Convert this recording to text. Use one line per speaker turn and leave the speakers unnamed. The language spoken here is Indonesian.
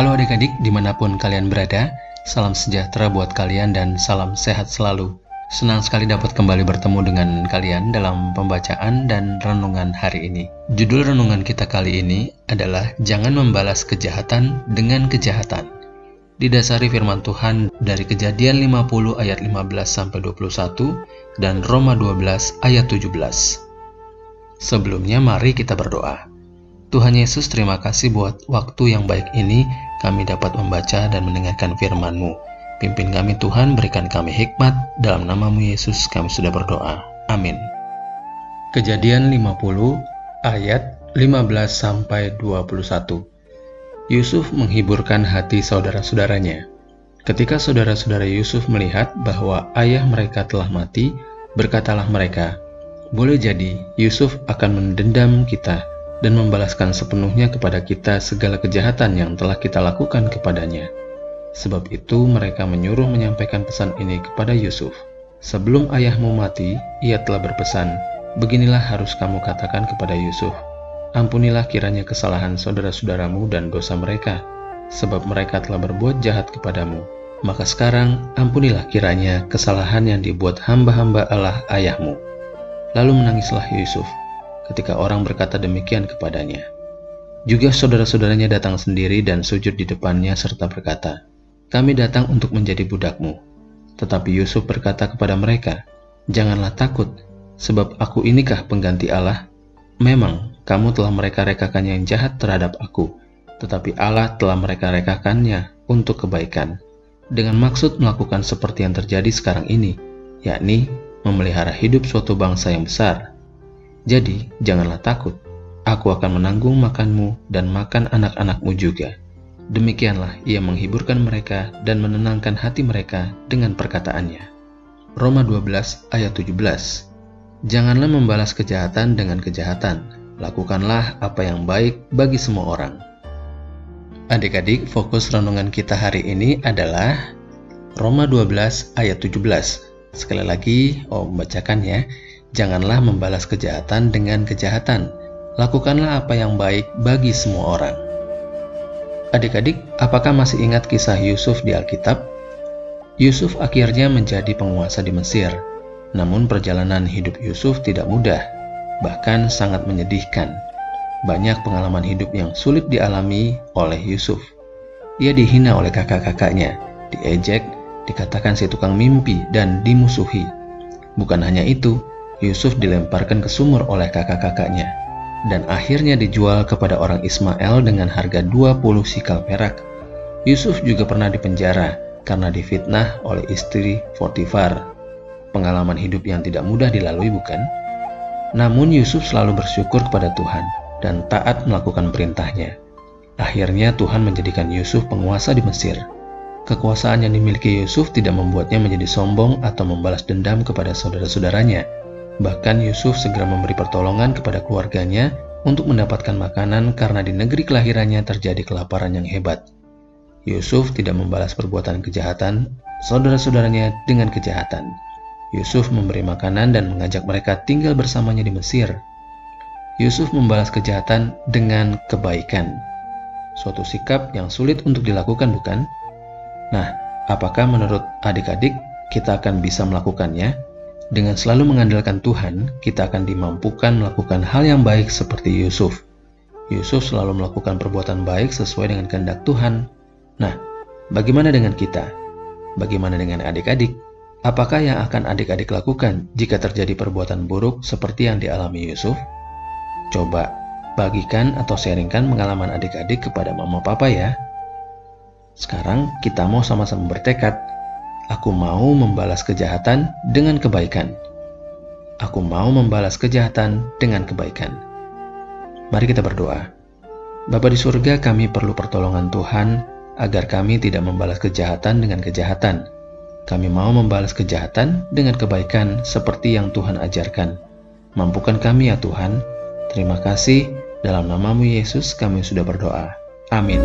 Halo adik-adik di mana pun kalian berada, salam sejahtera buat kalian dan salam sehat selalu. Senang sekali dapat kembali bertemu dengan kalian dalam pembacaan dan renungan hari ini. Judul renungan kita kali ini adalah Jangan Membalas Kejahatan dengan Kejahatan. Didasari firman Tuhan dari Kejadian 50 ayat 15 sampai 21 dan Roma 12 ayat 17. Sebelumnya mari kita berdoa. Tuhan Yesus, terima kasih buat waktu yang baik ini kami dapat membaca dan mendengarkan firman-Mu. Pimpin kami Tuhan, berikan kami hikmat. Dalam namamu Yesus kami sudah berdoa. Amin. Kejadian 50 ayat 15 sampai 21. Yusuf menghiburkan hati saudara-saudaranya. Ketika saudara-saudara Yusuf melihat bahwa ayah mereka telah mati, berkatalah mereka, "Boleh jadi Yusuf akan mendendam kita dan membalaskan sepenuhnya kepada kita segala kejahatan yang telah kita lakukan kepadanya. Sebab itu mereka menyuruh menyampaikan pesan ini kepada Yusuf. Sebelum ayahmu mati, ia telah berpesan, Beginilah harus kamu katakan kepada Yusuf, Ampunilah kiranya kesalahan saudara-saudaramu dan dosa mereka, sebab mereka telah berbuat jahat kepadamu. Maka sekarang ampunilah kiranya kesalahan yang dibuat hamba-hamba Allah ayahmu. Lalu menangislah Yusuf, ketika orang berkata demikian kepadanya. Juga saudara-saudaranya datang sendiri dan sujud di depannya serta berkata, Kami datang untuk menjadi budakmu. Tetapi Yusuf berkata kepada mereka, Janganlah takut, sebab aku inikah pengganti Allah? Memang kamu telah mereka-rekakan yang jahat terhadap aku, tetapi Allah telah mereka-rekakannya untuk kebaikan, dengan maksud melakukan seperti yang terjadi sekarang ini, yakni memelihara hidup suatu bangsa yang besar. Jadi, janganlah takut. Aku akan menanggung makanmu dan makan anak-anakmu juga. Demikianlah ia menghiburkan mereka dan menenangkan hati mereka dengan perkataannya. Roma 12 ayat 17 Janganlah membalas kejahatan dengan kejahatan, lakukanlah apa yang baik bagi semua orang. Adik-adik, fokus renungan kita hari ini adalah Roma 12 ayat 17. Sekali lagi, Om bacakan ya. Janganlah membalas kejahatan dengan kejahatan. Lakukanlah apa yang baik bagi semua orang. Adik-adik, apakah masih ingat kisah Yusuf di Alkitab? Yusuf akhirnya menjadi penguasa di Mesir. Namun perjalanan hidup Yusuf tidak mudah, bahkan sangat menyedihkan. Banyak pengalaman hidup yang sulit dialami oleh Yusuf. Ia dihina oleh kakak-kakaknya, diejek, dikatakan si tukang mimpi, dan dimusuhi. Bukan hanya itu, Yusuf dilemparkan ke sumur oleh kakak-kakaknya dan akhirnya dijual kepada orang Ismail dengan harga 20 sikal perak. Yusuf juga pernah dipenjara karena difitnah oleh istri Fortifar. Pengalaman hidup yang tidak mudah dilalui bukan? Namun Yusuf selalu bersyukur kepada Tuhan dan taat melakukan perintahnya. Akhirnya Tuhan menjadikan Yusuf penguasa di Mesir. Kekuasaan yang dimiliki Yusuf tidak membuatnya menjadi sombong atau membalas dendam kepada saudara-saudaranya, Bahkan Yusuf segera memberi pertolongan kepada keluarganya untuk mendapatkan makanan karena di negeri kelahirannya terjadi kelaparan yang hebat. Yusuf tidak membalas perbuatan kejahatan saudara-saudaranya dengan kejahatan. Yusuf memberi makanan dan mengajak mereka tinggal bersamanya di Mesir. Yusuf membalas kejahatan dengan kebaikan. Suatu sikap yang sulit untuk dilakukan, bukan? Nah, apakah menurut adik-adik kita akan bisa melakukannya? Dengan selalu mengandalkan Tuhan, kita akan dimampukan melakukan hal yang baik seperti Yusuf. Yusuf selalu melakukan perbuatan baik sesuai dengan kehendak Tuhan. Nah, bagaimana dengan kita? Bagaimana dengan adik-adik? Apakah yang akan adik-adik lakukan jika terjadi perbuatan buruk seperti yang dialami Yusuf? Coba bagikan atau sharingkan pengalaman adik-adik kepada mama papa ya. Sekarang kita mau sama-sama bertekad Aku mau membalas kejahatan dengan kebaikan. Aku mau membalas kejahatan dengan kebaikan. Mari kita berdoa. Bapa di surga, kami perlu pertolongan Tuhan agar kami tidak membalas kejahatan dengan kejahatan. Kami mau membalas kejahatan dengan kebaikan seperti yang Tuhan ajarkan. Mampukan kami ya Tuhan. Terima kasih. Dalam namamu Yesus kami sudah berdoa. Amin.